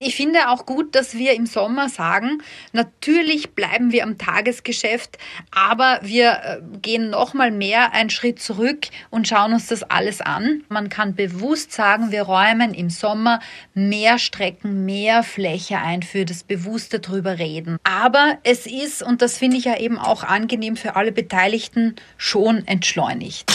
Ich finde auch gut, dass wir im Sommer sagen, natürlich bleiben wir am Tagesgeschäft, aber wir äh, gehen noch mal mehr einen Schritt zurück und schauen uns das alles an. Man kann bewusst sagen, wir räumen im Sommer mehr Strecken, mehr Fläche ein für das bewusste drüber reden. Aber es ist, und das finde ich ja eben auch angenehm für alle Beteiligten, schon entschleunigt.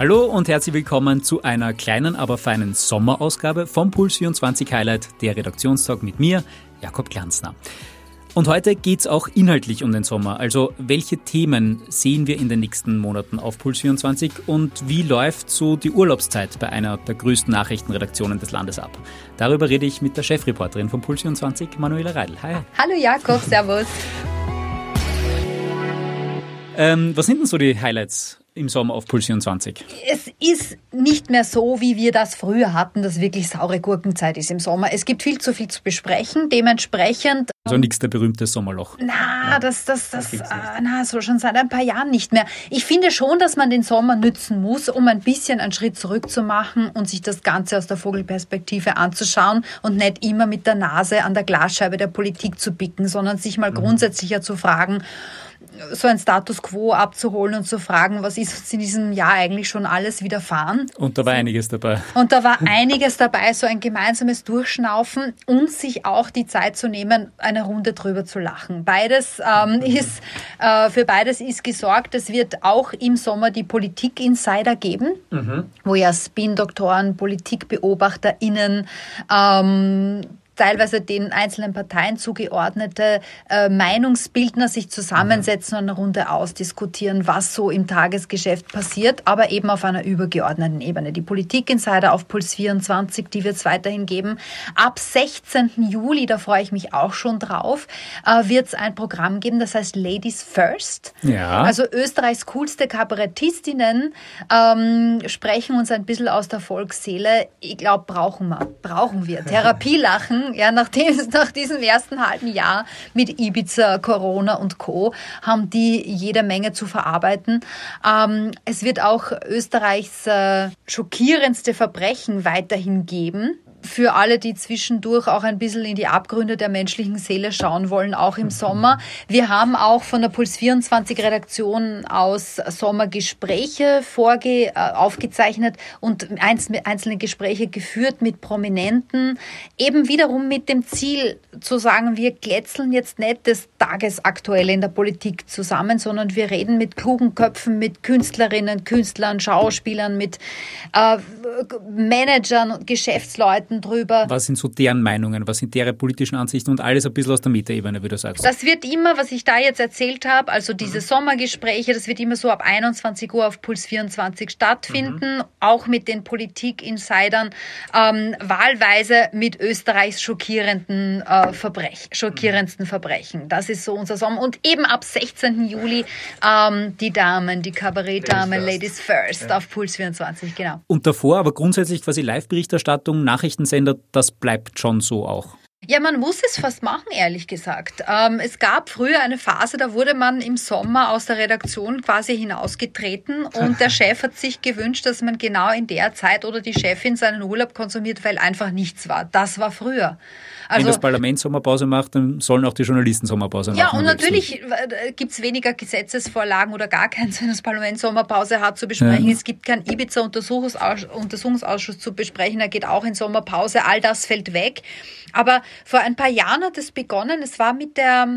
Hallo und herzlich willkommen zu einer kleinen, aber feinen Sommerausgabe vom Puls 24 Highlight, der Redaktionstag mit mir, Jakob Glanzner. Und heute geht's auch inhaltlich um den Sommer. Also welche Themen sehen wir in den nächsten Monaten auf Puls 24 und wie läuft so die Urlaubszeit bei einer der größten Nachrichtenredaktionen des Landes ab? Darüber rede ich mit der Chefreporterin von Puls 24, Manuela Reidel. Hi. Hallo Jakob, servus. Ähm, was sind denn so die Highlights im Sommer auf Puls 24? Es ist nicht mehr so, wie wir das früher hatten, dass wirklich saure Gurkenzeit ist im Sommer. Es gibt viel zu viel zu besprechen. Dementsprechend. Also nichts der berühmte Sommerloch. Na, das, das, das, das äh, na, so schon seit ein paar Jahren nicht mehr. Ich finde schon, dass man den Sommer nützen muss, um ein bisschen einen Schritt zurück zu machen und sich das Ganze aus der Vogelperspektive anzuschauen und nicht immer mit der Nase an der Glasscheibe der Politik zu bicken, sondern sich mal mhm. grundsätzlicher zu fragen, so ein Status quo abzuholen und zu fragen, was ist uns in diesem Jahr eigentlich schon alles widerfahren. Und da war einiges dabei. Und da war einiges dabei, so ein gemeinsames Durchschnaufen und sich auch die Zeit zu nehmen, eine Runde drüber zu lachen. Beides ähm, mhm. ist, äh, für beides ist gesorgt. Es wird auch im Sommer die Politik-Insider geben, mhm. wo ja Spin-Doktoren, PolitikbeobachterInnen, ähm, teilweise den einzelnen Parteien zugeordnete äh, Meinungsbildner sich zusammensetzen und eine Runde ausdiskutieren, was so im Tagesgeschäft passiert, aber eben auf einer übergeordneten Ebene. Die Politik-Insider auf Puls 24, die wird es weiterhin geben. Ab 16. Juli, da freue ich mich auch schon drauf, äh, wird es ein Programm geben, das heißt Ladies First. Ja. Also Österreichs coolste Kabarettistinnen ähm, sprechen uns ein bisschen aus der Volksseele. Ich glaube, brauchen wir, brauchen wir. Therapielachen ja, nachdem, nach diesem ersten halben Jahr mit Ibiza, Corona und Co. haben die jede Menge zu verarbeiten. Ähm, es wird auch Österreichs äh, schockierendste Verbrechen weiterhin geben für alle, die zwischendurch auch ein bisschen in die Abgründe der menschlichen Seele schauen wollen, auch im Sommer. Wir haben auch von der Puls 24 Redaktion aus Sommergespräche vorge äh, aufgezeichnet und einzelne Gespräche geführt mit Prominenten, eben wiederum mit dem Ziel zu sagen, wir glätzeln jetzt nicht das Tagesaktuelle in der Politik zusammen, sondern wir reden mit klugen Köpfen, mit Künstlerinnen, Künstlern, Schauspielern, mit äh, Managern und Geschäftsleuten Leuten drüber. Was sind so deren Meinungen? Was sind deren politischen Ansichten? Und alles ein bisschen aus der Metaebene, wie du sagst. Das wird immer, was ich da jetzt erzählt habe, also diese mhm. Sommergespräche, das wird immer so ab 21 Uhr auf Puls 24 stattfinden, mhm. auch mit den Politik-Insidern, ähm, wahlweise mit Österreichs schockierenden äh, Verbrech schockierendsten Verbrechen. Das ist so unser Sommer. Und eben ab 16. Juli ähm, die Damen, die Kabarettdamen, Ladies First, Ladies First ja. auf Puls 24, genau. Und davor aber grundsätzlich quasi Live-Berichterstattung, Nachrichten Nachrichtensender, das bleibt schon so auch. Ja, man muss es fast machen, ehrlich gesagt. Ähm, es gab früher eine Phase, da wurde man im Sommer aus der Redaktion quasi hinausgetreten und der Chef hat sich gewünscht, dass man genau in der Zeit oder die Chefin seinen Urlaub konsumiert, weil einfach nichts war. Das war früher. Also, Wenn das Parlament Sommerpause macht, dann sollen auch die Journalisten Sommerpause machen. Ja, und natürlich äh, gibt es weniger Gesetzesvorlagen oder gar keins, wenn das Parlament Sommerpause hat zu besprechen. Ja. Es gibt keinen Ibiza-Untersuchungsausschuss zu besprechen, er geht auch in Sommerpause. All das fällt weg. Aber vor ein paar Jahren hat es begonnen. Es war mit der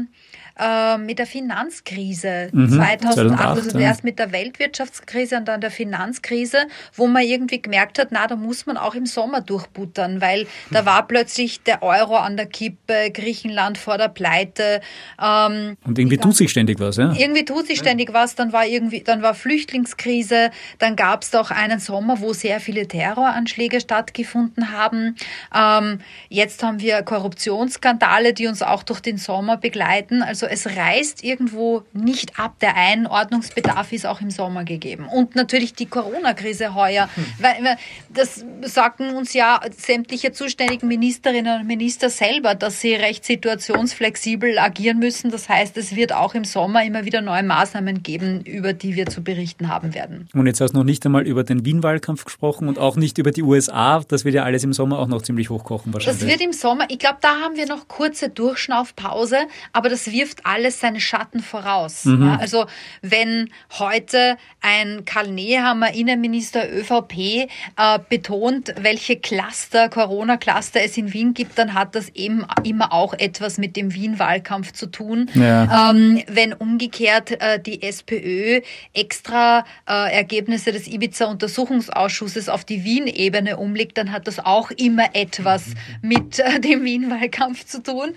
äh, mit der Finanzkrise mhm, 2008, 2008 also ja. erst mit der Weltwirtschaftskrise und dann der Finanzkrise, wo man irgendwie gemerkt hat, na, da muss man auch im Sommer durchbuttern, weil da hm. war plötzlich der Euro an der Kippe, Griechenland vor der Pleite. Ähm, und irgendwie tut sich ständig was, ja? Irgendwie tut sich ständig was, dann war irgendwie, dann war Flüchtlingskrise, dann gab es doch einen Sommer, wo sehr viele Terroranschläge stattgefunden haben. Ähm, jetzt haben wir Korruptionsskandale, die uns auch durch den Sommer begleiten. Also Also es reißt irgendwo nicht ab. Der Einordnungsbedarf ist auch im Sommer gegeben. Und natürlich die Corona-Krise heuer. Hm. Weil, das sagen uns ja sämtliche zuständigen Ministerinnen und Minister selber, dass sie recht situationsflexibel agieren müssen. Das heißt, es wird auch im Sommer immer wieder neue Maßnahmen geben, über die wir zu berichten haben werden. Und jetzt hast du noch nicht einmal über den Wien-Wahlkampf gesprochen und auch nicht über die USA. Das wird ja alles im Sommer auch noch ziemlich hochkochen wahrscheinlich. Das wird im Sommer, ich glaube, da haben wir noch kurze Durchschnaufpause, aber das wirft alles seine Schatten voraus. Mhm. Ja, also wenn heute ein Karl Nehammer, Innenminister ÖVP, äh, betont, welche Cluster, Corona-Cluster es in Wien gibt, dann hat das eben immer auch etwas mit dem Wien-Wahlkampf zu tun. Ja. Ähm, wenn umgekehrt äh, die SPÖ extra äh, Ergebnisse des Ibiza-Untersuchungsausschusses auf die Wien-Ebene umlegt, dann hat das auch immer etwas mit äh, dem Wien-Wahlkampf zu tun.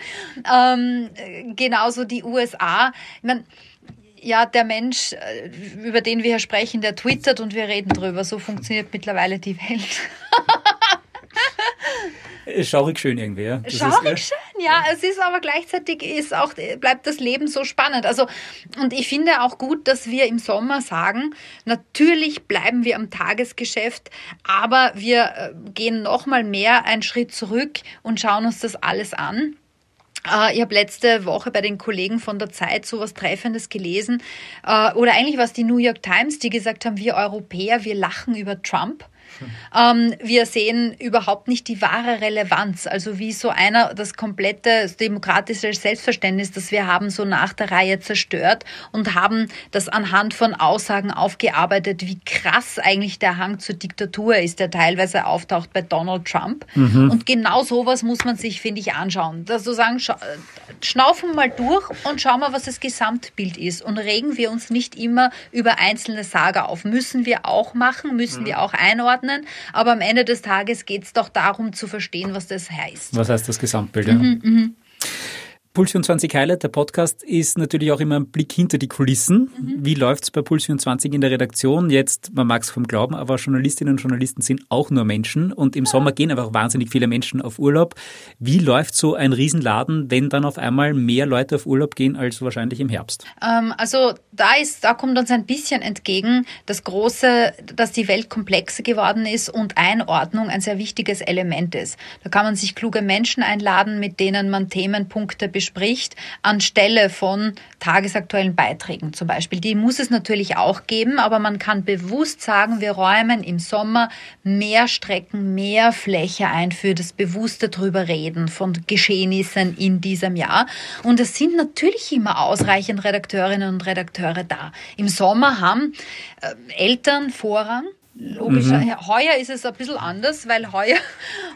Ähm, genauso die USA. Ich meine, ja, der Mensch, äh, über den wir hier sprechen, der twittert und wir reden drüber. So funktioniert mittlerweile die Welt. Schaurig schön irgendwie, ja. Das Schaurig ist, schön, ja. Es ist aber gleichzeitig ist auch, bleibt das Leben so spannend. Also, und ich finde auch gut, dass wir im Sommer sagen, natürlich bleiben wir am Tagesgeschäft, aber wir äh, gehen nochmal mehr einen Schritt zurück und schauen uns das alles an. Äh, ich habe letzte Woche bei den Kollegen von der Zeit so was Treffendes gelesen. Äh, oder eigentlich war es die New York Times, die gesagt haben, wir Europäer, wir lachen über Trump. Ähm, wir sehen überhaupt nicht die wahre Relevanz, also wie so einer das komplette demokratische Selbstverständnis, das wir haben, so nach der Reihe zerstört und haben das anhand von Aussagen aufgearbeitet, wie krass eigentlich der Hang zur Diktatur ist, der teilweise auftaucht bei Donald Trump. Mhm. Und genau sowas muss man sich, finde ich, anschauen. Also sagen, schnaufen mal durch und schauen mal, was das Gesamtbild ist und regen wir uns nicht immer über einzelne Sager auf. Müssen wir auch machen, müssen mhm. wir auch einordnen einordnen. Aber am Ende des Tages geht es doch darum zu verstehen, was das heißt. Was heißt das Gesamtbild? Ja. Mhm, mh. Puls 24 Highlight, der Podcast, ist natürlich auch immer ein Blick hinter die Kulissen. Mhm. Wie läuft es bei Puls 24 in der Redaktion? Jetzt, man mag es vom Glauben, aber Journalistinnen und Journalisten sind auch nur Menschen und im ja. Sommer gehen einfach wahnsinnig viele Menschen auf Urlaub. Wie läuft so ein Riesenladen, wenn dann auf einmal mehr Leute auf Urlaub gehen als wahrscheinlich im Herbst? Ähm, also da ist, da kommt uns ein bisschen entgegen das große, dass die Welt komplexer geworden ist und Einordnung ein sehr wichtiges Element ist. Da kann man sich kluge Menschen einladen, mit denen man Themenpunkte bespricht anstelle von tagesaktuellen Beiträgen zum Beispiel. Die muss es natürlich auch geben, aber man kann bewusst sagen, wir räumen im Sommer mehr Strecken, mehr Fläche ein für das bewusste drüber reden von Geschehnissen in diesem Jahr. Und es sind natürlich immer ausreichend Redakteurinnen und Redakteure da. Im Sommer haben äh, Eltern Vorrang, Logisch. Mhm. Heuer ist es ein bisschen anders, weil heuer.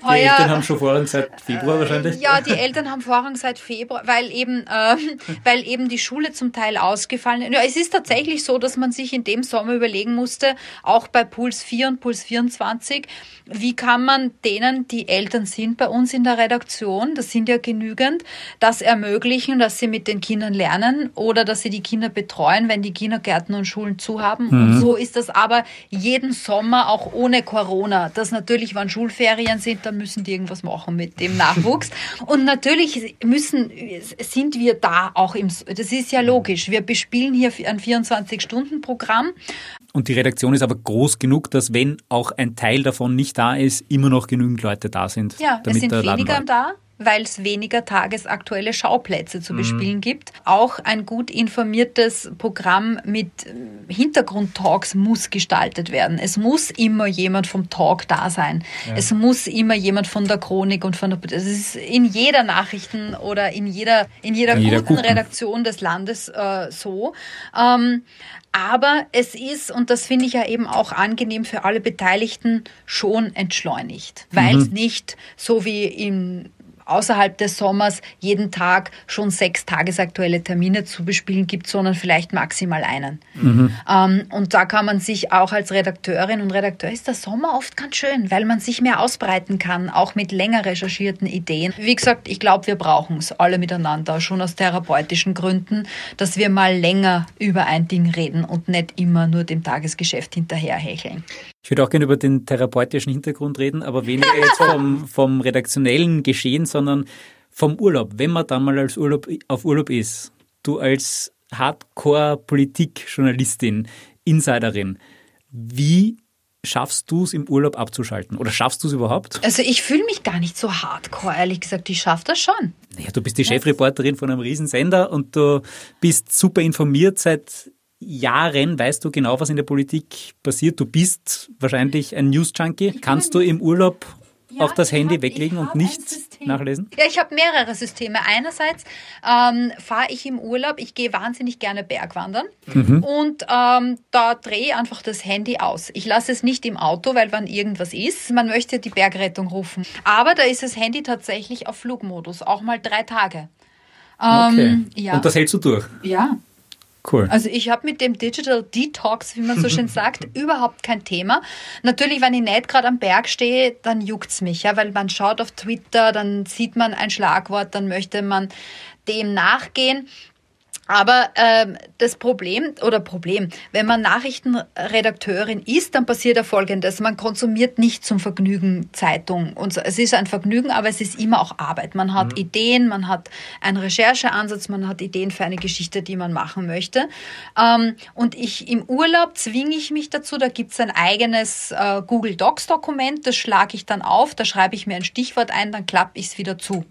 heuer die Eltern haben schon Vorrang seit Februar wahrscheinlich. Ja, die Eltern haben Vorrang seit Februar, weil eben, äh, weil eben die Schule zum Teil ausgefallen ist. Ja, es ist tatsächlich so, dass man sich in dem Sommer überlegen musste, auch bei Puls 4 und Puls 24, wie kann man denen, die Eltern sind bei uns in der Redaktion, das sind ja genügend, das ermöglichen, dass sie mit den Kindern lernen oder dass sie die Kinder betreuen, wenn die Kindergärten und Schulen zu haben. Mhm. Und so ist das aber jeden Sommer Sommer auch ohne Corona. Das natürlich, wenn Schulferien sind, dann müssen die irgendwas machen mit dem Nachwuchs. Und natürlich müssen, sind wir da auch im, das ist ja logisch. Wir bespielen hier ein 24-Stunden-Programm. Und die Redaktion ist aber groß genug, dass wenn auch ein Teil davon nicht da ist, immer noch genügend Leute da sind. Ja, es sind weniger da weil es weniger tagesaktuelle Schauplätze zu mhm. bespielen mhm. gibt. Auch ein gut informiertes Programm mit äh, Hintergrundtalks muss gestaltet werden. Es muss immer jemand vom Talk da sein. Ja. Es muss immer jemand von der Chronik und von der. Das ist in jeder Nachrichten oder in jeder, in jeder, in jeder guten, guten, Redaktion des Landes äh, so. Ähm, aber es ist, und das finde ich ja eben auch angenehm für alle Beteiligten, schon entschleunigt, weil es mhm. nicht so wie im außerhalb des Sommers jeden Tag schon sechs tagesaktuelle Termine zu bespielen gibt, sondern vielleicht maximal einen. Mhm. Ähm, und da kann man sich auch als Redakteurin und Redakteur ist der Sommer oft ganz schön, weil man sich mehr ausbreiten kann, auch mit länger recherchierten Ideen. Wie gesagt, ich glaube, wir brauchen es alle miteinander, schon aus therapeutischen Gründen, dass wir mal länger über ein Ding reden und nicht immer nur dem Tagesgeschäft hinterherhecheln. Ich würde auch gerne über den therapeutischen Hintergrund reden, aber weniger jetzt vom, vom redaktionellen Geschehen, sondern vom Urlaub. Wenn man dann mal als Urlaub, auf Urlaub ist, du als Hardcore-Politik-Journalistin, Insiderin, wie schaffst du es im Urlaub abzuschalten? Oder schaffst du es überhaupt? Also ich fühle mich gar nicht so hardcore, ehrlich gesagt. Ich schaffe das schon. Naja, du bist die Chefreporterin von einem Riesensender und du bist super informiert seit Jahren weißt du genau, was in der Politik passiert. Du bist wahrscheinlich ein News-Junkie. Kannst du im Urlaub ja, auch das Handy hab, weglegen und nicht nachlesen? Ja, ich habe mehrere Systeme. Einerseits ähm, fahre ich im Urlaub, ich gehe wahnsinnig gerne Bergwandern mhm. und ähm, da drehe ich einfach das Handy aus. Ich lasse es nicht im Auto, weil wenn irgendwas ist, man möchte die Bergrettung rufen. Aber da ist das Handy tatsächlich auf Flugmodus, auch mal drei Tage. Ähm, okay. ja. Und das hältst du durch? Ja. Cool. Also ich habe mit dem Digital Detox, wie man so schön sagt, überhaupt kein Thema. Natürlich, wenn ich nicht gerade am Berg stehe, dann juckt's mich, ja, weil man schaut auf Twitter, dann sieht man ein Schlagwort, dann möchte man dem nachgehen. Aber ähm, das Problem oder Problem, wenn man Nachrichtenredakteurin ist, dann passiert ja Folgendes. Man konsumiert nicht zum Vergnügen Zeitung. Und. Es ist ein Vergnügen, aber es ist immer auch Arbeit. Man hat mhm. Ideen, man hat einen Rechercheansatz, man hat Ideen für eine Geschichte, die man machen möchte. Ähm, und ich im Urlaub zwinge ich mich dazu, da gibt's ein eigenes äh, Google Docs Dokument, das schlage ich dann auf, da schreibe ich mir ein Stichwort ein, dann klappe ich es wieder zu.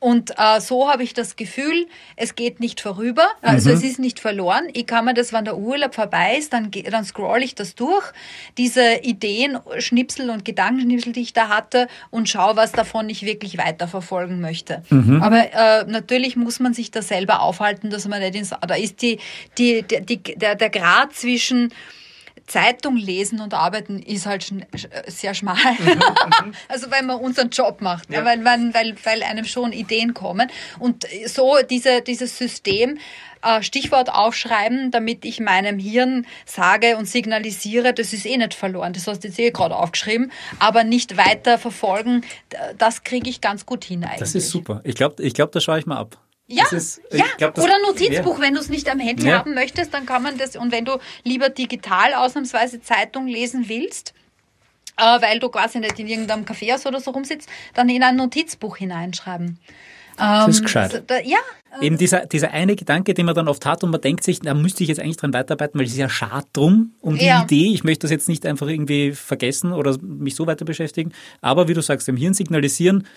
Und äh, so habe ich das Gefühl, es geht nicht vorüber, also mhm. es ist nicht verloren. Ich kann mir das, wenn der Urlaub vorbei ist, dann, dann scroll ich das durch, diese Ideen, Schnipsel und Gedankenschnipsel, die ich da hatte und schaue, was davon ich wirklich weiterverfolgen möchte. Mhm. Aber äh, natürlich muss man sich da selber aufhalten, dass man nicht ins, da ist die, die, die, die der, der Grad zwischen Zeitung lesen und arbeiten ist halt sehr schmal. Mhm, mhm. also weil man unseren Job macht, ja. weil, man, weil, weil einem schon Ideen kommen. Und so diese, dieses System, äh, Stichwort aufschreiben, damit ich meinem Hirn sage und signalisiere, das ist eh nicht verloren, das hast du jetzt eh gerade aufgeschrieben, aber nicht weiter verfolgen, das kriege ich ganz gut hin eigentlich. Das ist super. Ich glaube, ich glaub, das schaue ich mal ab. Ja, ist, ja. Glaub, oder Notizbuch, ja. wenn du es nicht am Handy ja. haben möchtest, dann kann man das, und wenn du lieber digital ausnahmsweise Zeitung lesen willst, äh, weil du quasi nicht in irgendeinem Café oder so rumsitzt, dann in ein Notizbuch hineinschreiben. Das ist ähm, gescheit. Da, ja. Eben dieser, dieser eine Gedanke, den man dann oft hat und man denkt sich, da müsste ich jetzt eigentlich dran weiterarbeiten, weil es ist ja schade drum, um die ja. Idee. Ich möchte das jetzt nicht einfach irgendwie vergessen oder mich so weiter beschäftigen. Aber wie du sagst, dem Hirn signalisieren,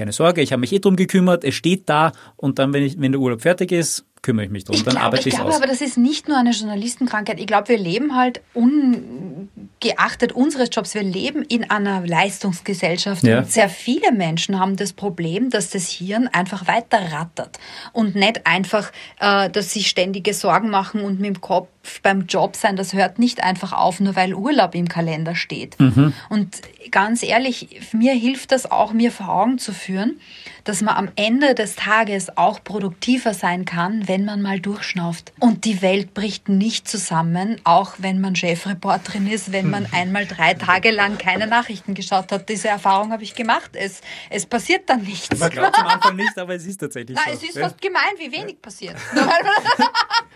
keine Sorge, ich habe mich eh drum gekümmert, es steht da und dann, wenn, ich, wenn der Urlaub fertig ist, kümmere ich mich drum. Ich dann glaube, arbeite ich glaube aus. aber, das ist nicht nur eine Journalistenkrankheit. Ich glaube, wir leben halt ungeachtet unseres Jobs, wir leben in einer Leistungsgesellschaft. Ja. Und sehr viele Menschen haben das Problem, dass das Hirn einfach weiter rattert und nicht einfach, äh, dass sie ständige Sorgen machen und mit dem Kopf beim Job sein, das hört nicht einfach auf, nur weil Urlaub im Kalender steht. Mhm. Und ganz ehrlich, mir hilft das auch, mir vor Augen zu führen, dass man am Ende des Tages auch produktiver sein kann, wenn man mal durchschnauft. Und die Welt bricht nicht zusammen, auch wenn man Chefreporterin ist, wenn man einmal drei Tage lang keine Nachrichten geschaut hat. Diese Erfahrung habe ich gemacht. Es, es passiert dann nichts. Man glaubt am Anfang nicht, aber es ist tatsächlich Nein, so. es ist fast gemein, wie wenig passiert.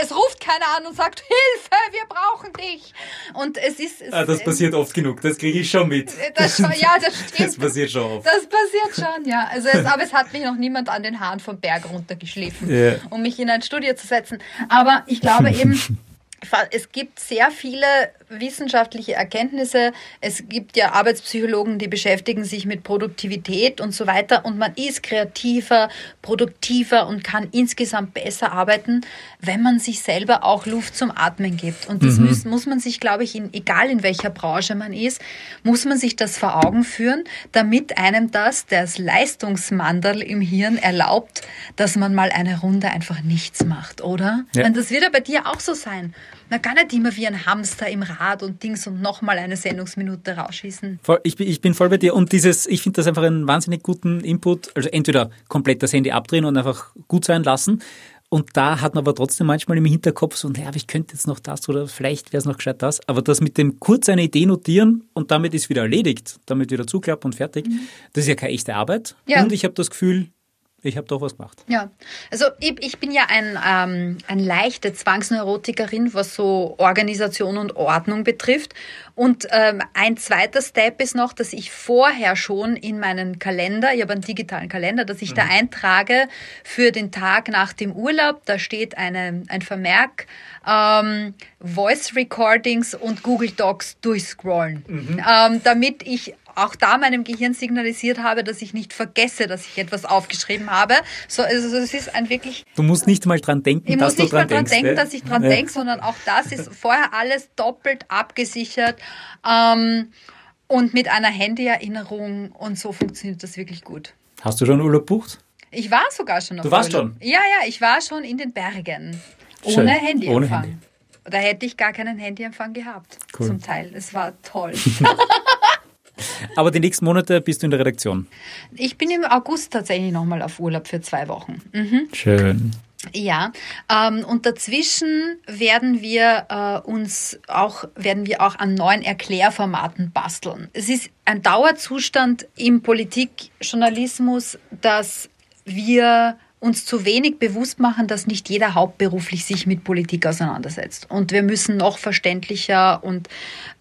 es ruft keiner an und sagt, Hilfe, wir brauchen dich. Und es ist... Es, ah, das passiert oft genug, das kriege ich schon mit. Das, ja, das stimmt. Das passiert schon oft. Das passiert schon, ja. Also es, aber es hat mich noch niemand an den Haaren vom Berg runtergeschliffen, yeah. um mich in ein Studio zu setzen. Aber ich glaube eben, es gibt sehr viele wissenschaftliche Erkenntnisse. Es gibt ja Arbeitspsychologen, die beschäftigen sich mit Produktivität und so weiter. Und man ist kreativer, produktiver und kann insgesamt besser arbeiten, wenn man sich selber auch Luft zum Atmen gibt. Und das mhm. muss, muss man sich, glaube ich, in, egal in welcher Branche man ist, muss man sich das vor Augen führen, damit einem das, das Leistungsmandel im Hirn erlaubt, dass man mal eine Runde einfach nichts macht, oder? Ja. Und das wird ja bei dir auch so sein. Man kann nicht immer wie ein Hamster im Rad und Dings und nochmal eine Sendungsminute rausschießen. Voll, ich, bin, ich bin voll bei dir und dieses, ich finde das einfach einen wahnsinnig guten Input. Also entweder komplett das Handy abdrehen und einfach gut sein lassen. Und da hat man aber trotzdem manchmal im Hinterkopf so, naja, aber ich könnte jetzt noch das oder vielleicht wäre es noch gescheit das. Aber das mit dem kurz eine Idee notieren und damit ist wieder erledigt, damit wieder zuklappen und fertig, mhm. das ist ja keine echte Arbeit. Ja. Und ich habe das Gefühl, ich habe doch was gemacht. Ja, also ich, ich bin ja ein, ähm, ein leichte Zwangsneurotikerin, was so Organisation und Ordnung betrifft. Und ähm, ein zweiter Step ist noch, dass ich vorher schon in meinen Kalender, ich habe einen digitalen Kalender, dass ich mhm. da eintrage für den Tag nach dem Urlaub. Da steht eine, ein Vermerk, ähm, Voice Recordings und Google Docs durchscrollen, mhm. ähm, damit ich auch da meinem Gehirn signalisiert habe, dass ich nicht vergesse, dass ich etwas aufgeschrieben habe. So, also es ist ein wirklich. Du musst nicht mal dran denken, ich dass muss nicht du dran mal dran denken, dass ich dran ja. denke, sondern auch das ist vorher alles doppelt abgesichert. Ähm, und mit einer Handyerinnerung und so funktioniert das wirklich gut. Hast du schon Urlaub bucht? Ich war sogar schon auf Du warst Urlaub. schon? Ja, ja, ich war schon in den Bergen. Schön. Ohne Handyempfang. Ohne Handy. Da hätte ich gar keinen Handyempfang gehabt. Cool. Zum Teil. Es war toll. Aber die nächsten Monate bist du in der Redaktion. Ich bin im August tatsächlich nochmal auf Urlaub für zwei Wochen. Mhm. Schön. Ja, ähm, und dazwischen werden wir äh, uns auch werden wir auch an neuen Erklärformaten basteln. Es ist ein Dauerzustand im Politikjournalismus, dass wir uns zu wenig bewusst machen, dass nicht jeder hauptberuflich sich mit Politik auseinandersetzt. Und wir müssen noch verständlicher und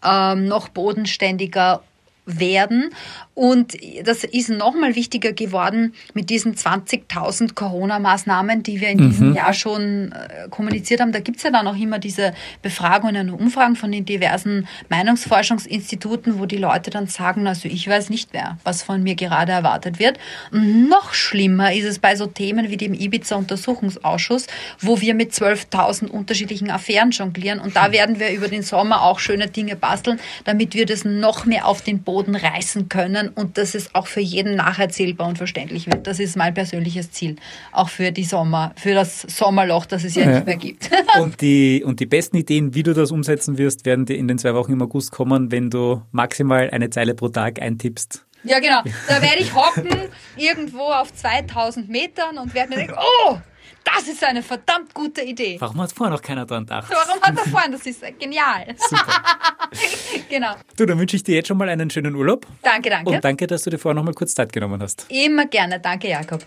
ähm, noch bodenständiger werden. Und das ist nochmal wichtiger geworden mit diesen 20.000 Corona-Maßnahmen, die wir in Mhm. diesem Jahr schon äh, kommuniziert haben. Da gibt's ja dann auch immer diese Befragungen und Umfragen von den diversen Meinungsforschungsinstituten, wo die Leute dann sagen, also ich weiß nicht mehr, was von mir gerade erwartet wird. Und noch schlimmer ist es bei so Themen wie dem Ibiza-Untersuchungsausschuss, wo wir mit 12.000 unterschiedlichen Affären jonglieren. Und da werden wir über den Sommer auch schöne Dinge basteln, damit wir das noch mehr auf den Boden reißen können und dass es auch für jeden nacherzählbar und verständlich wird. Das ist mein persönliches Ziel, auch für die Sommer, für das Sommerloch, das es ja, Ja. nicht mehr gibt. Und die, und die besten Ideen, wie du das umsetzen wirst, werden dir in den zwei Wochen im August kommen, wenn du maximal eine Zeile pro Tag eintippst. ja, genau. Da werde ich hocken irgendwo auf 2000 Metern und werde mir denken, oh, das ist eine verdammt gute Idee. Warum hat vorher noch keiner dran gedacht? Warum hat er vorhin? Das ist genial. Super. genau. Du, dann wünsche ich dir jetzt schon mal einen schönen Urlaub. Danke, danke. Und danke, dass du dir vorher noch mal kurz Zeit genommen hast. Immer gerne. Danke, Jakob.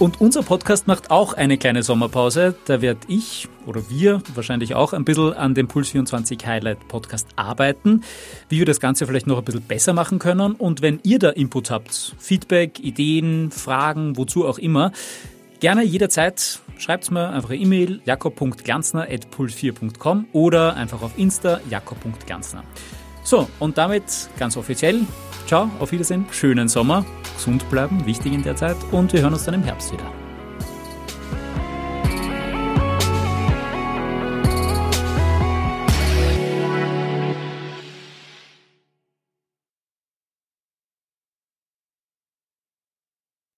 Und unser Podcast macht auch eine kleine Sommerpause. Da werde ich oder wir wahrscheinlich auch ein bisschen an dem Puls 24 Highlight Podcast arbeiten, wie wir das Ganze vielleicht noch ein bisschen besser machen können. Und wenn ihr da Input habt, Feedback, Ideen, Fragen, wozu auch immer, gerne jederzeit schreibt mir einfach eine E-Mail jakob.glanzner.puls4.com oder einfach auf Insta jakob.glanzner. So, und damit ganz offiziell, ciao, auf Wiedersehen, schönen Sommer, gesund bleiben, wichtig in der Zeit und wir hören uns dann im Herbst wieder.